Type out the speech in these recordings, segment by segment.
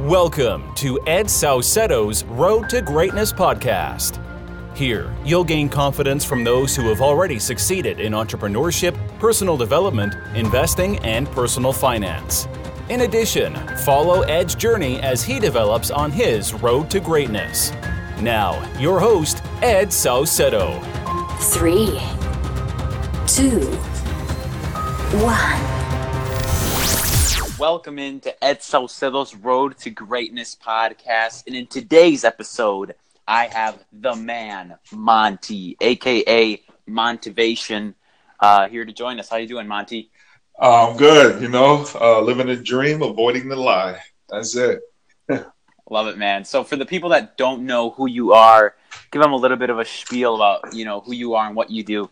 Welcome to Ed Saucedo's Road to Greatness podcast. Here, you'll gain confidence from those who have already succeeded in entrepreneurship, personal development, investing, and personal finance. In addition, follow Ed's journey as he develops on his road to greatness. Now, your host, Ed Saucedo. Three, two, one. Welcome into Ed Saucedo's Road to Greatness podcast. And in today's episode, I have the man, Monti, aka Montivation, uh, here to join us. How you doing, Monti? I'm good, you know, uh, living a dream, avoiding the lie. That's it. Love it, man. So for the people that don't know who you are, give them a little bit of a spiel about, you know, who you are and what you do.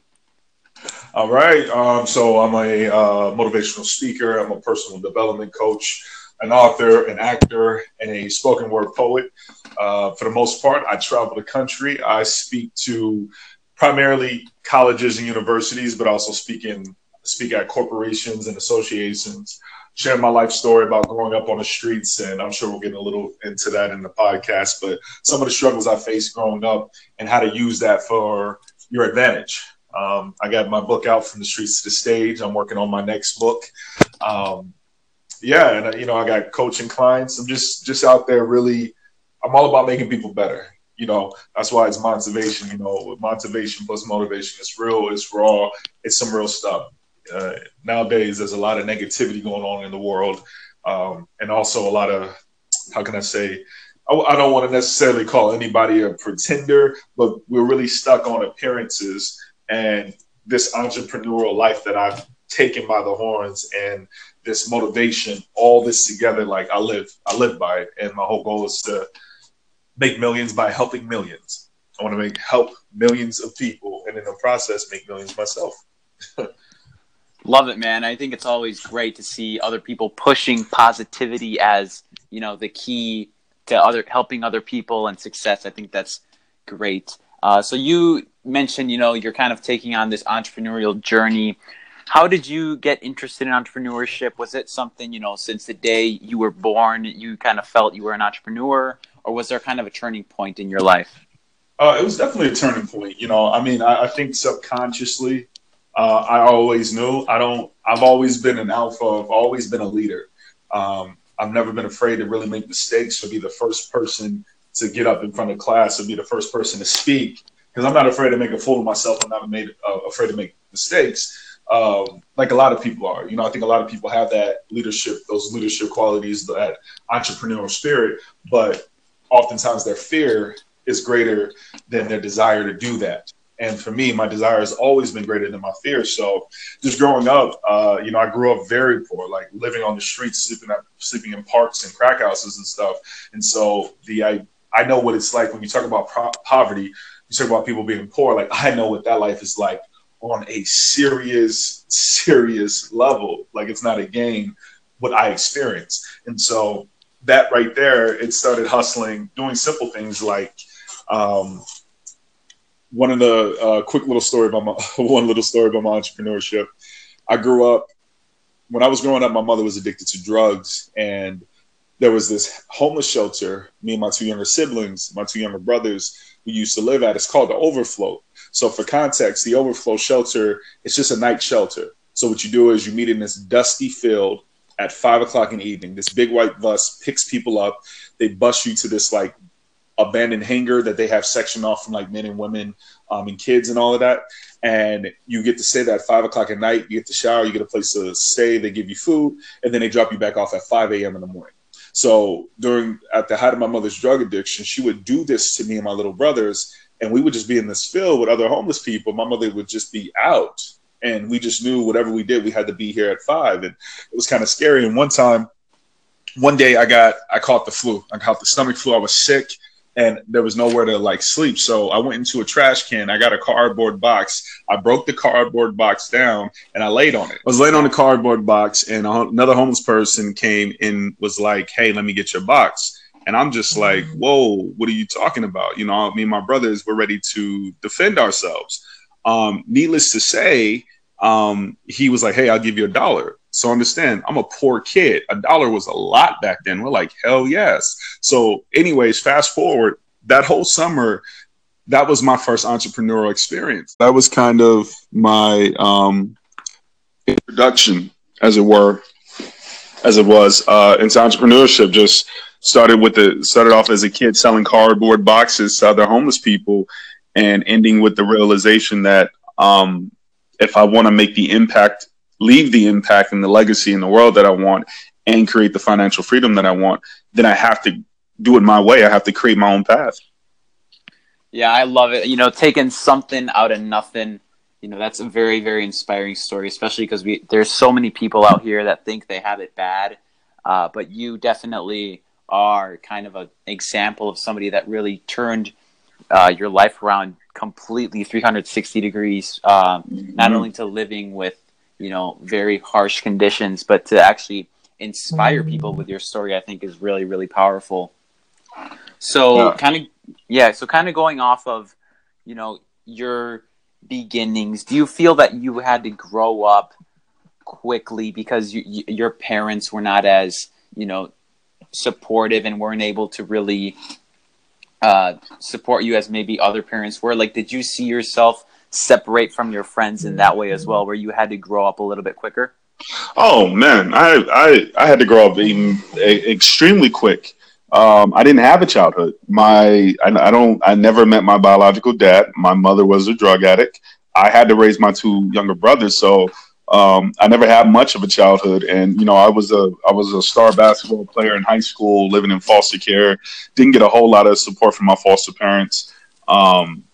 All right. Um, so I'm a uh, motivational speaker. I'm a personal development coach, an author, an actor, and a spoken word poet. Uh, for the most part, I travel the country. I speak to primarily colleges and universities, but also speak in speak at corporations and associations. Share my life story about growing up on the streets, and I'm sure we'll get a little into that in the podcast. But some of the struggles I faced growing up and how to use that for your advantage. Um, I got my book out from the streets to the stage. I'm working on my next book. Um, yeah, and uh, you know, I got coaching clients. I'm just just out there really. I'm all about making people better. You know, that's why it's Montivation. You know, motivation plus motivation. It's real. It's raw. It's some real stuff. Uh, nowadays, there's a lot of negativity going on in the world, um, and also a lot of how can I say I don't want to necessarily call anybody a pretender, but we're really stuck on appearances and this entrepreneurial life that I've taken by the horns and this motivation, all this together, like I live, I live by it. And my whole goal is to make millions by helping millions. I want to make help millions of people and in the process make millions myself. Love it, man. I think it's always great to see other people pushing positivity as, you know, the key to other helping other people and success. I think that's great. Uh, so you mentioned, you know, you're kind of taking on this entrepreneurial journey. How did you get interested in entrepreneurship? Was it something, you know, since the day you were born, you kind of felt you were an entrepreneur, or was there kind of a turning point in your life? Uh, it was definitely a turning point. You know, I mean, I, I think subconsciously, uh, I always knew. I don't. I've always been an alpha. I've always been a leader. Um, I've never been afraid to really make mistakes or be the first person to get up in front of class and be the first person to speak because I'm not afraid to make a fool of myself. I'm not made, uh, afraid to make mistakes, um, like a lot of people are. You know, I think a lot of people have that leadership, those leadership qualities, that entrepreneurial spirit, but oftentimes their fear is greater than their desire to do that. And for me, my desire has always been greater than my fear. So, just growing up, uh, you know, I grew up very poor, like living on the streets, sleeping at, sleeping in parks and crack houses and stuff. And so, the I I know what it's like when you talk about pro- poverty you talk about people being poor. Like I know what that life is like on a serious, serious level. Like it's not a game, what I experience. And so that right there, it started hustling, doing simple things like um, one of the uh, quick little story about my one little story about my entrepreneurship. I grew up when I was growing up. My mother was addicted to drugs, and there was this homeless shelter. Me and my two younger siblings, my two younger brothers, we used to live at. It's called the Overflow. So for context, the Overflow shelter it's just a night shelter. So what you do is you meet in this dusty field at five o'clock in the evening. This big white bus picks people up. They bus you to this like abandoned hangar that they have sectioned off from like men and women um, and kids and all of that. And you get to stay there at five o'clock at night. You get to shower. You get a place to stay. They give you food, and then they drop you back off at five a.m. in the morning. So during at the height of my mother's drug addiction, she would do this to me and my little brothers, and we would just be in this field with other homeless people. My mother would just be out, and we just knew whatever we did, we had to be here at five, and it was kind of scary. And one time, one day, I got I caught the flu. I caught the stomach flu. I was sick and there was nowhere to like sleep. So I went into a trash can. I got a cardboard box. I broke the cardboard box down and I laid on it. I was laying on the cardboard box, and another homeless person came and was like, "Hey, let me get your box." And I'm just like, "Whoa, what are you talking about?" You know, me and my brothers were ready to defend ourselves. Um, needless to say, um, he was like, "Hey, I'll give you a dollar." So understand, I'm a poor kid. A dollar was a lot back then. We're like, hell yes. So, anyways, fast forward, that whole summer, that was my first entrepreneurial experience. That was kind of my um, introduction, as it were, as it was uh, into entrepreneurship. Just started with the started off as a kid selling cardboard boxes to other homeless people, and ending with the realization that um, if I want to make the impact, leave the impact and the legacy in the world that I want, and create the financial freedom that I want, then I have to do it my way. I have to create my own path. Yeah, I love it. You know, taking something out of nothing. You know, that's a very, very inspiring story, especially because we there's so many people out here that think they have it bad, uh, but you definitely are kind of an example of somebody that really turned uh, your life around completely 360 degrees. Um, mm-hmm. Not only to living with you know very harsh conditions, but to actually inspire people with your story, I think is really, really powerful. So, yeah. kind of yeah, so kind of going off of, you know, your beginnings, do you feel that you had to grow up quickly because you, you, your parents were not as, you know, supportive and weren't able to really uh, support you as maybe other parents were? Like, did you see yourself separate from your friends in that way as well, where you had to grow up a little bit quicker? Oh man, I I, I had to grow up even extremely quick. Um, I didn't have a childhood. My I, I, don't I never met my biological dad. My mother was a drug addict. I had to raise my two younger brothers, so um, I never had much of a childhood. And you know, I was a I was a star basketball player in high school, living in foster care. Didn't get a whole lot of support from my foster parents. Um,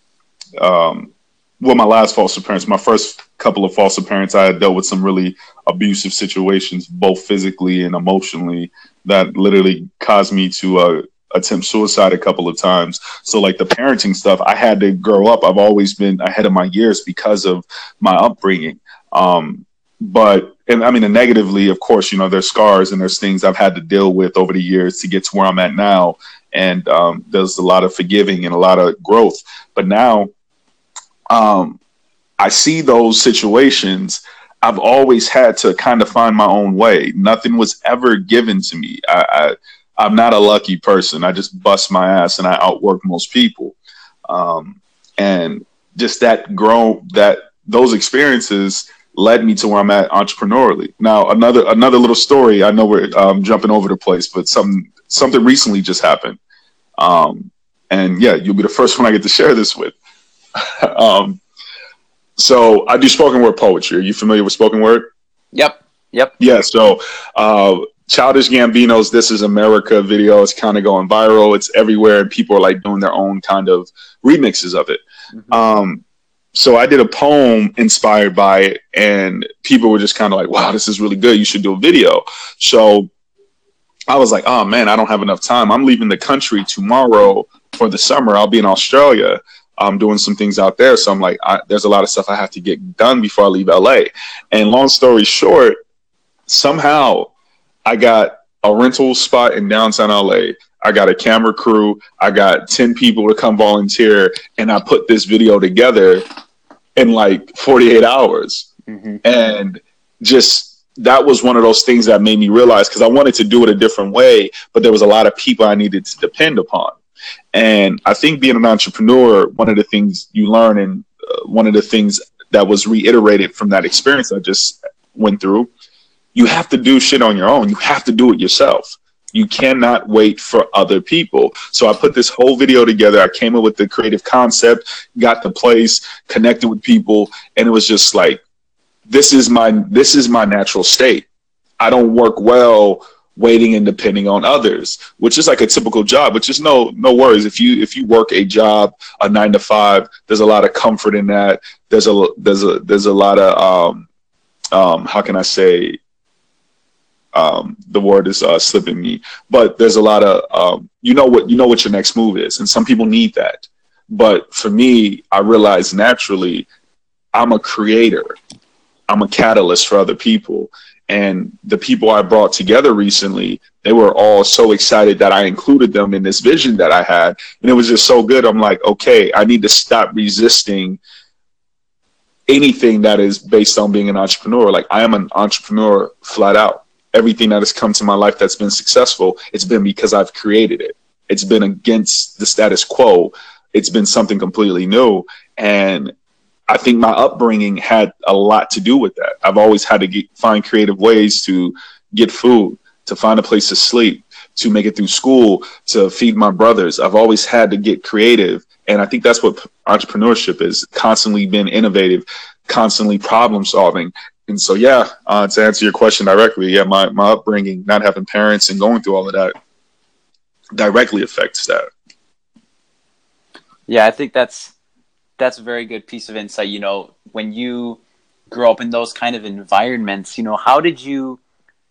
um, well, my last foster parents, my first couple of foster parents, I had dealt with some really abusive situations, both physically and emotionally that literally caused me to uh, attempt suicide a couple of times. So like the parenting stuff, I had to grow up. I've always been ahead of my years because of my upbringing. Um, but and I mean, and negatively, of course, you know, there's scars and there's things I've had to deal with over the years to get to where I'm at now. And um, there's a lot of forgiving and a lot of growth. But now, um, I see those situations I've always had to kind of find my own way. Nothing was ever given to me. I, I am not a lucky person. I just bust my ass and I outwork most people. Um, and just that grown that those experiences led me to where I'm at entrepreneurially. Now another another little story. I know we're um, jumping over the place, but something something recently just happened. Um, and yeah, you'll be the first one I get to share this with. um, so I do spoken word poetry. Are you familiar with spoken word? Yep. Yep. Yeah. So uh, Childish Gambino's "This Is America" video is kind of going viral. It's everywhere, and people are like doing their own kind of remixes of it. Mm-hmm. Um, so I did a poem inspired by it, and people were just kind of like, "Wow, this is really good. You should do a video." So I was like, "Oh man, I don't have enough time. I'm leaving the country tomorrow for the summer. I'll be in Australia." I'm doing some things out there. So I'm like, I, there's a lot of stuff I have to get done before I leave LA. And long story short, somehow I got a rental spot in downtown LA. I got a camera crew. I got 10 people to come volunteer. And I put this video together in like 48 hours. Mm-hmm. And just that was one of those things that made me realize because I wanted to do it a different way, but there was a lot of people I needed to depend upon. And I think being an entrepreneur, one of the things you learn and uh, one of the things that was reiterated from that experience I just went through, you have to do shit on your own. You have to do it yourself. You cannot wait for other people. So I put this whole video together. I came up with the creative concept, got the place, connected with people, and it was just like, this is my this is my natural state. I don't work well waiting and depending on others, which is like a typical job. But just no no worries. If you if you work a job, a nine to five, there's a lot of comfort in that. There's a there's a there's a lot of um um how can I say um, the word is uh, slipping me, but there's a lot of um, you know what you know what your next move is, and some people need that. But for me, I realize naturally, I'm a creator. I'm a catalyst for other people, and the people I brought together recently, they were all so excited that I included them in this vision that I had. And it was just so good. I'm like, okay, I need to stop resisting anything that is based on being an entrepreneur. Like I am an entrepreneur flat out. Everything that has come to my life that's been successful, it's been because I've created it. It's been against the status quo. It's been something completely new. And I think my upbringing had a lot to do with that. I've always had to get, find creative ways to get food, to find a place to sleep, to make it through school, to feed my brothers. I've always had to get creative. And I think that's what entrepreneurship is constantly being innovative, constantly problem solving. And so, yeah, uh, to answer your question directly, yeah, my, my upbringing, not having parents and going through all of that directly affects that. Yeah, I think that's that's a very good piece of insight. You know, when you grow up in those kind of environments, you know, how did you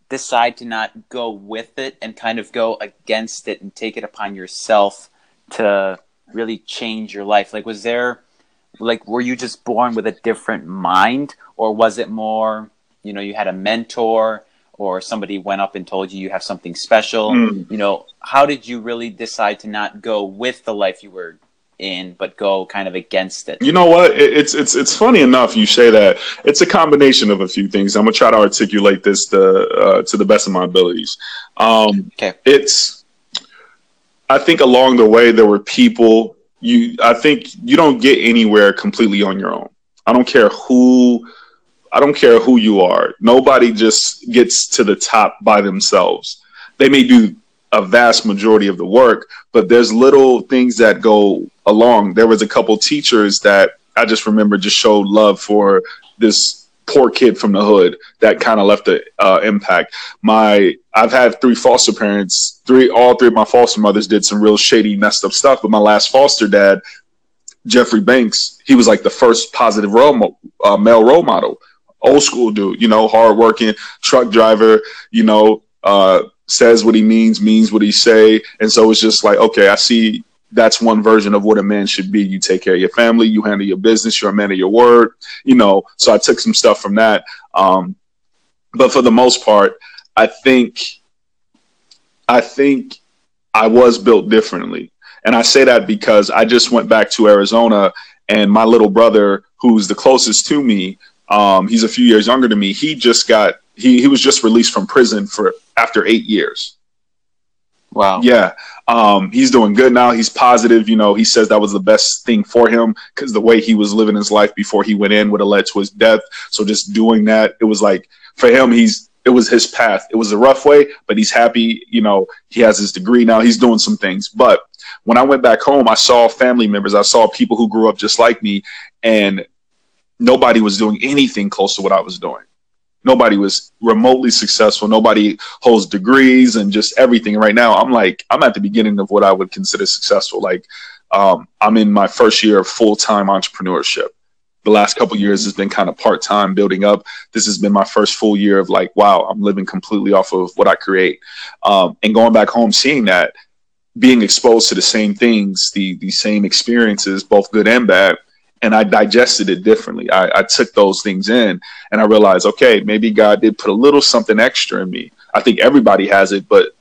decide to not go with it and kind of go against it and take it upon yourself to really change your life? Like, was there, like, were you just born with a different mind, or was it more, you know, you had a mentor? Or somebody went up and told you you have something special. Mm. You know, how did you really decide to not go with the life you were in but go kind of against it. You know what? It's it's it's funny enough you say that. It's a combination of a few things. I'm gonna try to articulate this to uh, to the best of my abilities. Um okay. it's i think along the way there were people you i think you don't get anywhere completely on your own. I don't care who i don't care who you are. Nobody just gets to the top by themselves. They may do a vast majority of the work, but there's little things that go along. There was a couple teachers that I just remember just showed love for this poor kid from the hood that kind of left an uh, impact. My I've had three foster parents. Three all three of my foster mothers did some real shady, messed up stuff. But my last foster dad, Jeffrey Banks, he was like the first positive role mo- uh, male role model. Old school dude, you know, hardworking truck driver, you know, uh, says what he means, means what he say, and so it's just like, okay, I see that's one version of what a man should be. You take care of your family, you handle your business, you're a man of your word, you know. So I took some stuff from that. Um, but for the most part, I think I think I was built differently. And I say that because I just went back to Arizona and my little brother, who's the closest to me, um, he's a few years younger than me, he just got he he was just released from prison for after eight years. Wow. Yeah. Um, he's doing good now. He's positive. You know, he says that was the best thing for him because the way he was living his life before he went in would have led to his death. So just doing that, it was like for him, he's it was his path. It was a rough way, but he's happy. You know, he has his degree now. He's doing some things. But when I went back home, I saw family members. I saw people who grew up just like me, and nobody was doing anything close to what I was doing nobody was remotely successful. Nobody holds degrees and just everything. Right now, I'm like, I'm at the beginning of what I would consider successful. Like, um, I'm in my first year of full time entrepreneurship. The last couple years has been kind of part time building up. This has been my first full year of like, wow, I'm living completely off of what I create. Um, and going back home, seeing that, being exposed to the same things, the the same experiences, both good and bad, and I digested it differently. I, I, took those things in and I realized, okay, maybe God did put a little something extra in me. I think everybody has it, but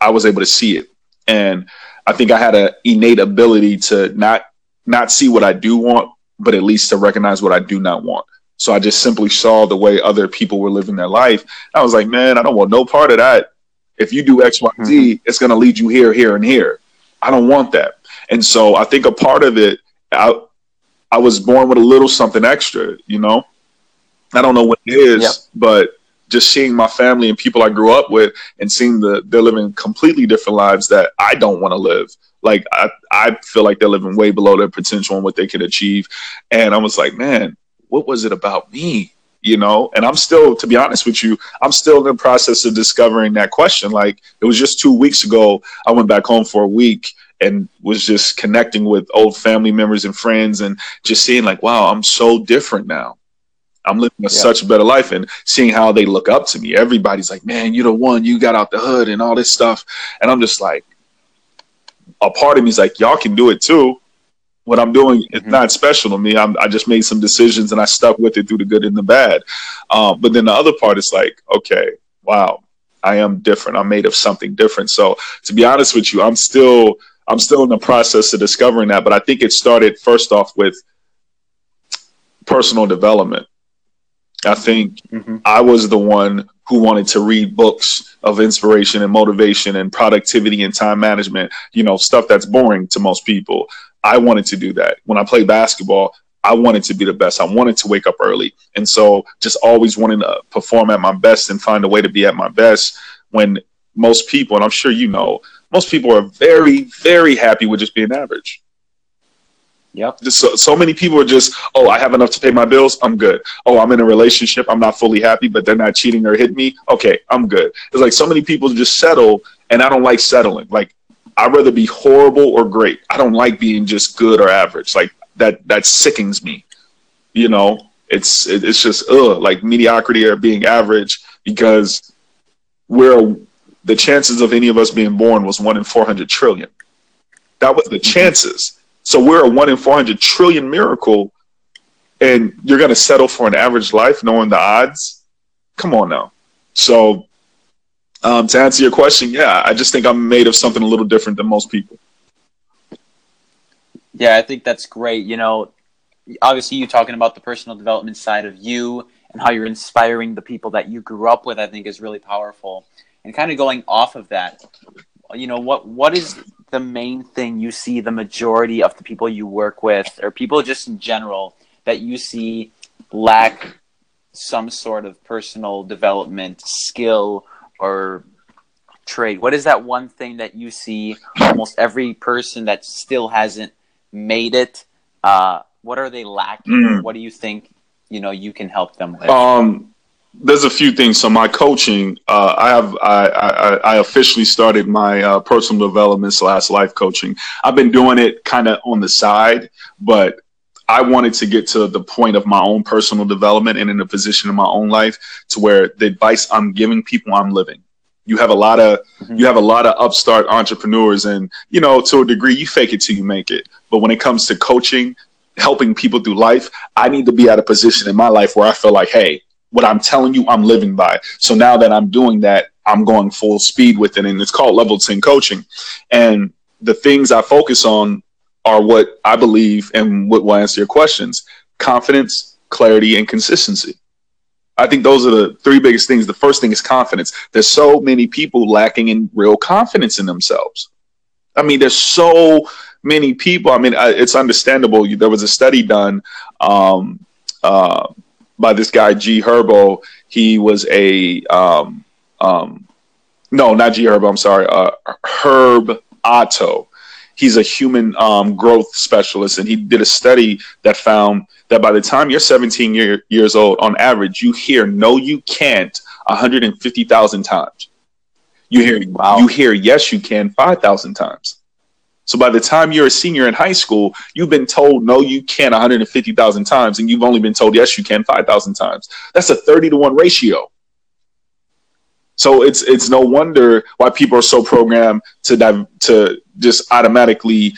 I was able to see it. And I think I had an innate ability to not not see what I do want, but at least to recognize what I do not want. So I just simply saw the way other people were living their life. I was like, man, I don't want no part of that. If you do X, Y, Z, mm-hmm. it's going to lead you here, here, and here. I don't want that. And so I think a part of it, I, I was born with a little something extra, you know. I don't know what it is, yep. but just seeing my family and people I grew up with and seeing the they're living completely different lives that I don't want to live. Like I, I feel like they're living way below their potential and what they can achieve. And I was like, man, what was it about me? You know, and I'm still, to be honest with you, I'm still in the process of discovering that question. Like it was just two weeks ago, I went back home for a week and was just connecting with old family members and friends and just seeing like, wow, I'm so different now. I'm living a yeah. such a better life and seeing how they look up to me. Everybody's like, man, you're the one, you got out the hood and all this stuff. And I'm just like, a part of me is like, y'all can do it too. What I'm doing is mm-hmm. not special to me. I'm, i just made some decisions and I stuck with it through the good and the bad. Um, but then the other part is like, okay, wow, I am different. I'm made of something different. So to be honest with you, I'm still I'm still in the process of discovering that, but I think it started first off with personal development. I think mm-hmm. I was the one who wanted to read books of inspiration and motivation and productivity and time management, you know, stuff that's boring to most people. I wanted to do that. When I played basketball, I wanted to be the best. I wanted to wake up early. And so just always wanting to perform at my best and find a way to be at my best when most people, and I'm sure you know, most people are very, very happy with just being average. Yep. Just so, so many people are just, oh, I have enough to pay my bills. I'm good. Oh, I'm in a relationship. I'm not fully happy, but they're not cheating or hitting me. Okay, I'm good. It's like so many people just settle, and I don't like settling. Like I'd rather be horrible or great. I don't like being just good or average. Like that that sickens me. You know, it's it's just ugh, like mediocrity or being average because we're the chances of any of us being born was one in four hundred trillion. That was the mm-hmm. chances. So we're a one in four hundred trillion miracle, and you're gonna settle for an average life knowing the odds. Come on now. So um, to answer your question, yeah, I just think I'm made of something a little different than most people. Yeah, I think that's great. You know, obviously, you talking about the personal development side of you and how you're inspiring the people that you grew up with, I think is really powerful. And kind of going off of that, you know, what what is the main thing you see the majority of the people you work with, or people just in general, that you see lack some sort of personal development skill or trait? What is that one thing that you see almost every person that still hasn't made it? Uh, what are they lacking? Mm. What do you think you know you can help them with? Um, there's a few things. So my coaching, uh, I have I, I, I, officially started my uh, personal development slash life coaching. I've been doing it kind of on the side, but I wanted to get to the point of my own personal development and in a position in my own life to where the advice I'm giving people, I'm living you have a lot of mm-hmm. you have a lot of upstart entrepreneurs and you know to a degree you fake it till you make it but when it comes to coaching helping people through life i need to be at a position in my life where i feel like hey what i'm telling you i'm living by so now that i'm doing that i'm going full speed with it and it's called level 10 coaching and the things i focus on are what i believe and what will answer your questions confidence clarity and consistency I think those are the three biggest things. The first thing is confidence. There's so many people lacking in real confidence in themselves. I mean, there's so many people. I mean, it's understandable. There was a study done um, uh, by this guy G Herbo. He was a um, um, no, not G Herbo. I'm sorry, uh, Herb Otto he's a human um, growth specialist, and he did a study that found that by the time you're 17 year, years old, on average, you hear "No, you can't" 150,000 times. You hear wow. you hear "Yes, you can" 5,000 times. So by the time you're a senior in high school, you've been told "No, you can't 150,000 times, and you've only been told "Yes, you can" 5,000 times. That's a 30 to one ratio. So it's it's no wonder why people are so programmed to to just automatically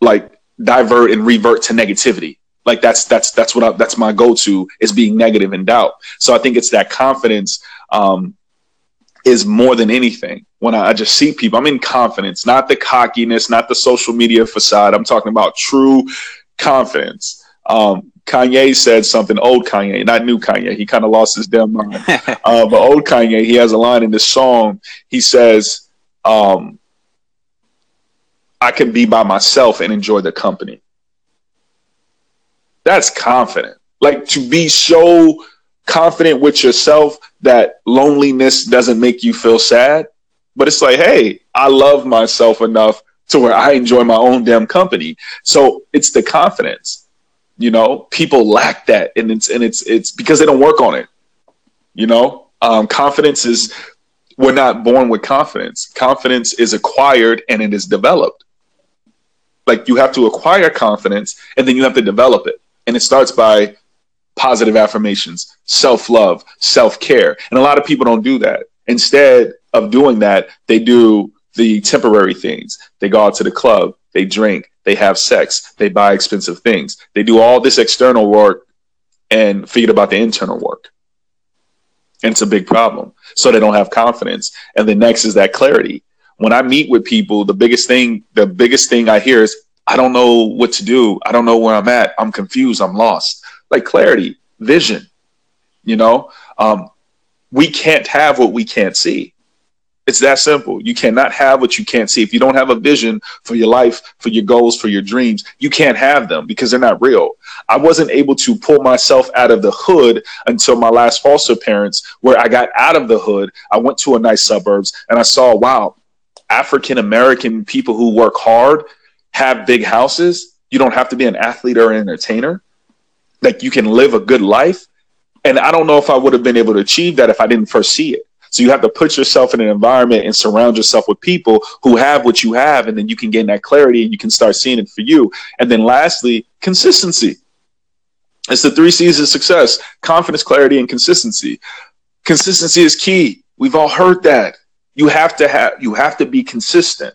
like divert and revert to negativity. Like that's that's that's what I, that's my go to is being negative and doubt. So I think it's that confidence um, is more than anything. When I, I just see people, I'm in confidence, not the cockiness, not the social media facade. I'm talking about true confidence. Um, Kanye said something, old Kanye, not new Kanye. He kind of lost his damn mind. uh, but old Kanye, he has a line in this song. He says, um, I can be by myself and enjoy the company. That's confident. Like to be so confident with yourself that loneliness doesn't make you feel sad. But it's like, hey, I love myself enough to where I enjoy my own damn company. So it's the confidence you know, people lack that, and it's and it's it's because they don't work on it. You know, um, confidence is we're not born with confidence. Confidence is acquired and it is developed. Like you have to acquire confidence and then you have to develop it. And it starts by positive affirmations, self love, self care. And a lot of people don't do that. Instead of doing that, they do the temporary things. They go out to the club, they drink, they have sex, they buy expensive things, they do all this external work and forget about the internal work. And it's a big problem. So they don't have confidence. And the next is that clarity. When I meet with people, the biggest thing, the biggest thing I hear is, I don't know what to do. I don't know where I'm at. I'm confused. I'm lost. Like clarity, vision. You know, um, we can't have what we can't see. It's that simple. You cannot have what you can't see. If you don't have a vision for your life, for your goals, for your dreams, you can't have them because they're not real. I wasn't able to pull myself out of the hood until my last foster parents, where I got out of the hood. I went to a nice suburbs and I saw, wow, African American people who work hard have big houses. You don't have to be an athlete or an entertainer. Like you can live a good life. And I don't know if I would have been able to achieve that if I didn't first see it. So you have to put yourself in an environment and surround yourself with people who have what you have, and then you can gain that clarity and you can start seeing it for you. And then lastly, consistency. It's the three C's of success confidence, clarity, and consistency. Consistency is key. We've all heard that. You have to have you have to be consistent.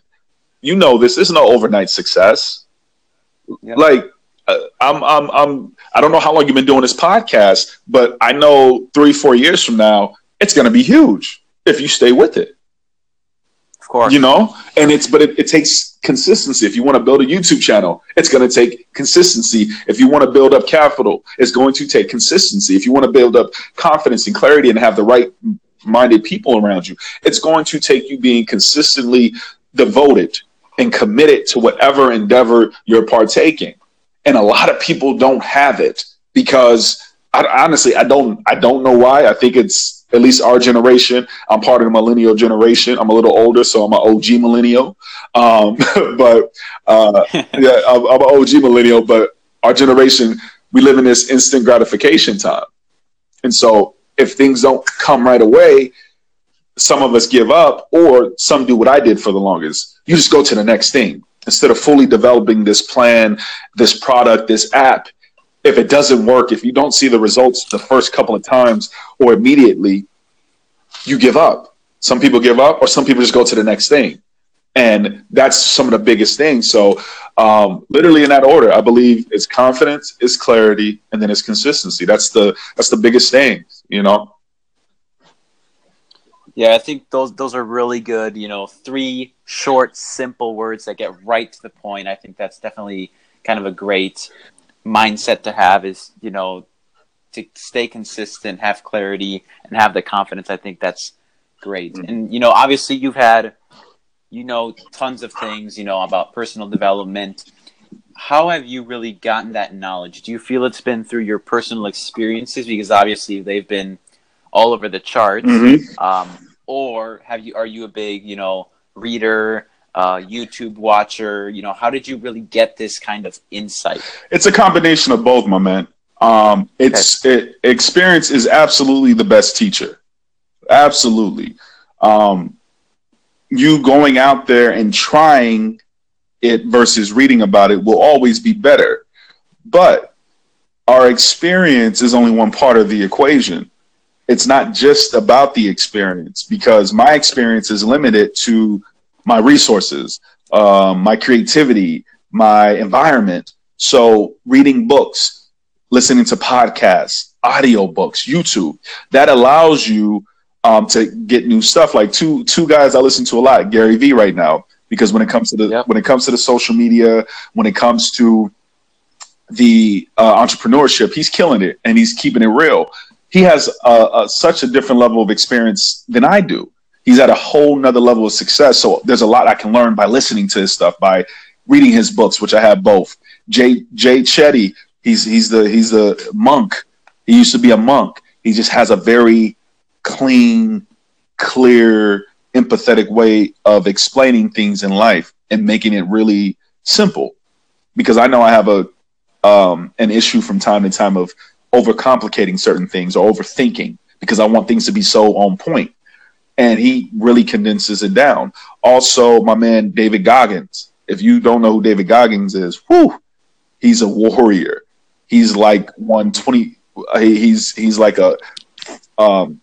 You know this. There's no overnight success. Yeah. Like uh, I'm, I'm, I'm, I don't know how long you've been doing this podcast, but I know three, four years from now, it's going to be huge if you stay with it. Of course. You know, and it's, but it, it takes consistency. If you want to build a YouTube channel, it's going to take consistency. If you want to build up capital, it's going to take consistency. If you want to build up confidence and clarity and have the right minded people around you, it's going to take you being consistently devoted and committed to whatever endeavor you're partaking. And a lot of people don't have it because I, honestly, I don't, I don't know why. I think it's at least our generation. I'm part of the millennial generation. I'm a little older, so I'm an OG millennial. Um, but uh, yeah, I'm, I'm, an OG millennial. But our generation, we live in this instant gratification time, and so if things don't come right away, some of us give up, or some do what I did for the longest. You just go to the next thing instead of fully developing this plan, this product, this app if it doesn't work, if you don't see the results the first couple of times or immediately, you give up. Some people give up, or some people just go to the next thing. And that's some of the biggest things. So, um, literally in that order, I believe it's confidence, it's clarity, and then it's consistency. That's the that's the biggest thing, you know. Yeah, I think those those are really good. You know, three short, simple words that get right to the point. I think that's definitely kind of a great mindset to have is you know to stay consistent, have clarity, and have the confidence. I think that's great. Mm-hmm. And you know, obviously, you've had you know tons of things you know about personal development. How have you really gotten that knowledge? Do you feel it's been through your personal experiences? Because obviously, they've been all over the charts. Mm-hmm. Um, or have you? Are you a big you know reader? uh, YouTube watcher? You know, how did you really get this kind of insight? It's a combination of both, my man. Um, it's okay. it, experience is absolutely the best teacher. Absolutely. Um, you going out there and trying it versus reading about it will always be better. But our experience is only one part of the equation. It's not just about the experience because my experience is limited to my resources, um, my creativity, my environment. So reading books, listening to podcasts, audio books, YouTube, that allows you um, to get new stuff. Like two two guys I listen to a lot, Gary Vee right now, because when it comes to the when it comes to the social media, when it comes to the uh, entrepreneurship, he's killing it and he's keeping it real. He has such a different level of experience than I do he's at a whole nother level of success. So there's a lot I can learn by listening to his stuff, by reading his books, which I have both. Jay Jay Shetty, he's he's the he's a monk. He used to be a monk. He just has a very clean, clear, empathetic way of explaining things in life and making it really simple. Because I know I have a um, an issue from time to time of overcomplicating certain things or overthinking because I want things to be so on point and he really condenses it down. Also, my man David Goggins. If you don't know who David Goggins is, whew, he's a warrior. He's like 120. He's he's like a um,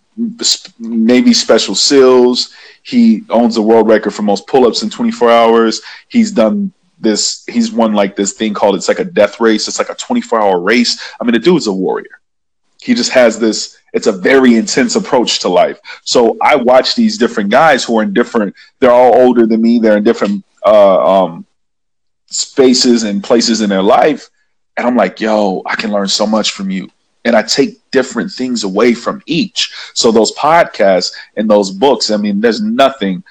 Navy Special SEALs. He owns the world record for most pull-ups in 24 hours. He's done this. He's won like this thing called it's like a death race. It's like a 24-hour race. I mean, the dude's a warrior. He just has this it's a very intense approach to life. So I watch these different guys who are in different. They're all older than me. They're in different uh, um, spaces and places in their life. And I'm like, yo, I can learn so much from you. And I take different things away from each. So those podcasts and those books, I mean, there's nothing,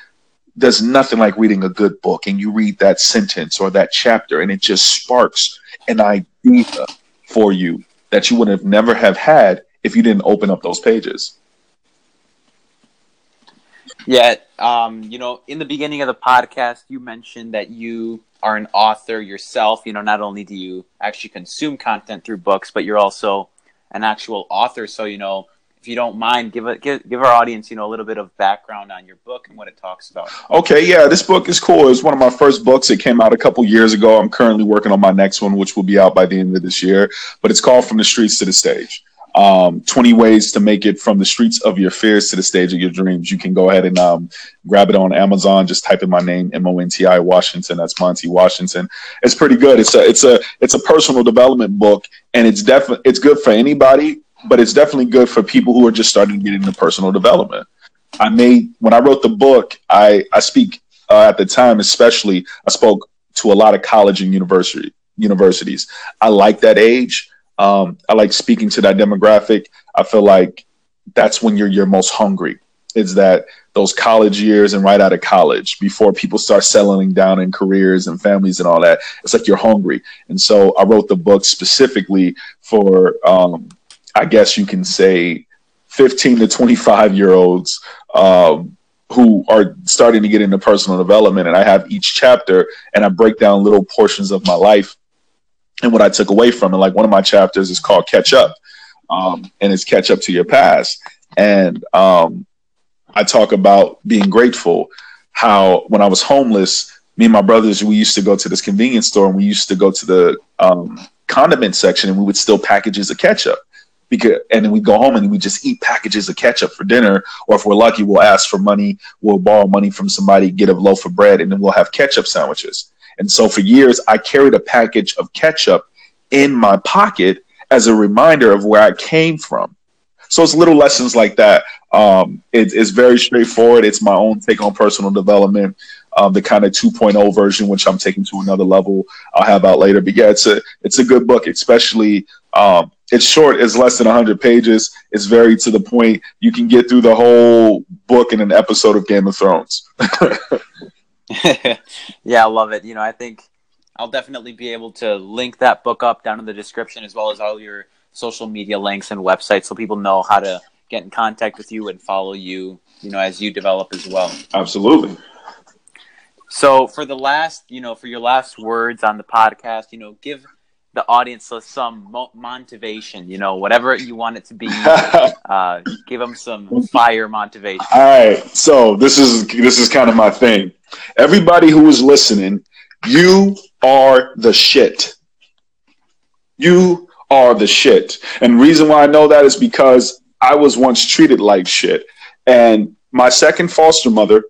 there's nothing like reading a good book and you read that sentence or that chapter and it just sparks an idea for you that you would have never have had if you didn't open up those pages. Yeah, um, you know, in the beginning of the podcast, you mentioned that you are an author yourself. You know, not only do you actually consume content through books, but you're also an actual author. So, you know, if you don't mind, give a, give, give our audience, you know, a little bit of background on your book and what it talks about. Okay, yeah, this book is cool. It's one of my first books. It came out a couple years ago. I'm currently working on my next one, which will be out by the end of this year. But it's called From the Streets to the Stage um, 20 ways to make it from the streets of your fears to the stage of your dreams. You can go ahead and um, grab it on Amazon. Just type in my name, M O N T I Washington. That's Monti Washington. It's pretty good. It's a it's a it's a personal development book, and it's definitely it's good for anybody, but it's definitely good for people who are just starting to get into personal development. I made when I wrote the book. I I speak uh, at the time, especially I spoke to a lot of college and university universities. I like that age um, I like speaking to that demographic. I feel like that's when you're you're most hungry. Is that those college years and right out of college before people start settling down in careers and families and all that. It's like you're hungry. And so I wrote the book specifically for, um, I guess you can say, 15 to 25 year olds um, who are starting to get into personal development. And I have each chapter and I break down little portions of my life and what I took away from it. Like one of my chapters is called Catch Up, um, and it's Catch Up to Your Past. And um, I talk about being grateful. How when I was homeless, me and my brothers, we used to go to this convenience store and we used to go to the um, condiment section and we would steal packages of ketchup. Because, and then we go home and we just eat packages of ketchup for dinner. Or if we're lucky, we'll ask for money. We'll borrow money from somebody, get a loaf of bread, and then we'll have ketchup sandwiches. And so for years, I carried a package of ketchup in my pocket as a reminder of where I came from. So it's little lessons like that. Um, it, it's very straightforward. It's my own take on personal development, um, the kind of 2.0 version, which I'm taking to another level. I'll have out later. But yeah, it's a it's a good book, especially. Um, it's short. It's less than 100 pages. It's very to the point. You can get through the whole book in an episode of Game of Thrones. yeah, I love it. You know, I think I'll definitely be able to link that book up down in the description as well as all your social media links and websites so people know how to get in contact with you and follow you, you know, as you develop as well. Absolutely. So for the last, you know, for your last words on the podcast, you know, give the audience some mo- motivation, you know, whatever you want it to be. uh, give them some fire motivation. All right. So this is this is kind of my thing. Everybody who is listening, you are the shit. You are the shit. And reason why I know that is because I was once treated like shit. And my second foster mother,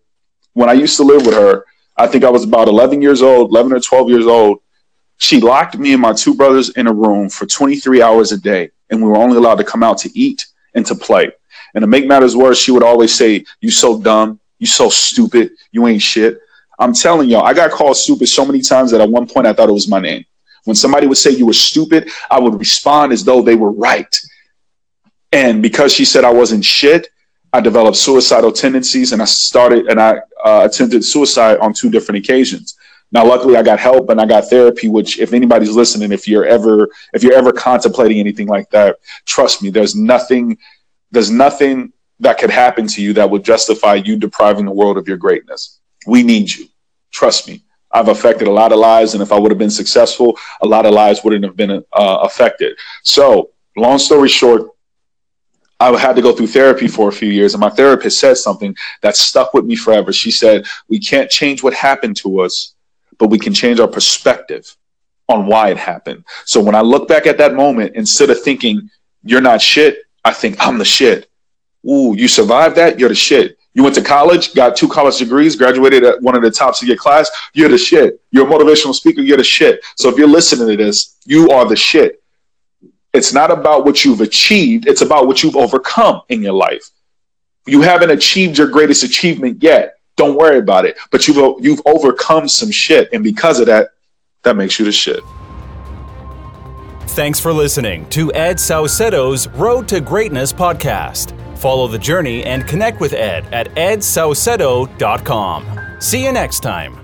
when I used to live with her, I think I was about 11 years old, 11 or 12 years old. She locked me and my two brothers in a room for 23 hours a day, and we were only allowed to come out to eat and to play. And to make matters worse, she would always say, You so dumb, you so stupid, you ain't shit. I'm telling y'all, I got called stupid so many times that at one point I thought it was my name. When somebody would say you were stupid, I would respond as though they were right. And because she said I wasn't shit, I developed suicidal tendencies and I started and I uh, attempted suicide on two different occasions. Now, luckily, I got help and I got therapy. Which, if anybody's listening, if you're ever if you're ever contemplating anything like that, trust me, there's nothing there's nothing that could happen to you that would justify you depriving the world of your greatness. We need you. Trust me. I've affected a lot of lives, and if I would have been successful, a lot of lives wouldn't have been uh, affected. So, long story short, I had to go through therapy for a few years, and my therapist said something that stuck with me forever. She said, We can't change what happened to us, but we can change our perspective on why it happened. So, when I look back at that moment, instead of thinking, You're not shit, I think, I'm the shit. Ooh, you survived that? You're the shit. You went to college, got two college degrees, graduated at one of the tops of your class. You're the shit. You're a motivational speaker. You're the shit. So if you're listening to this, you are the shit. It's not about what you've achieved. It's about what you've overcome in your life. You haven't achieved your greatest achievement yet. Don't worry about it. But you've you've overcome some shit, and because of that, that makes you the shit. Thanks for listening to Ed Saucedo's Road to Greatness podcast. Follow the journey and connect with Ed at edsaucedo.com. See you next time.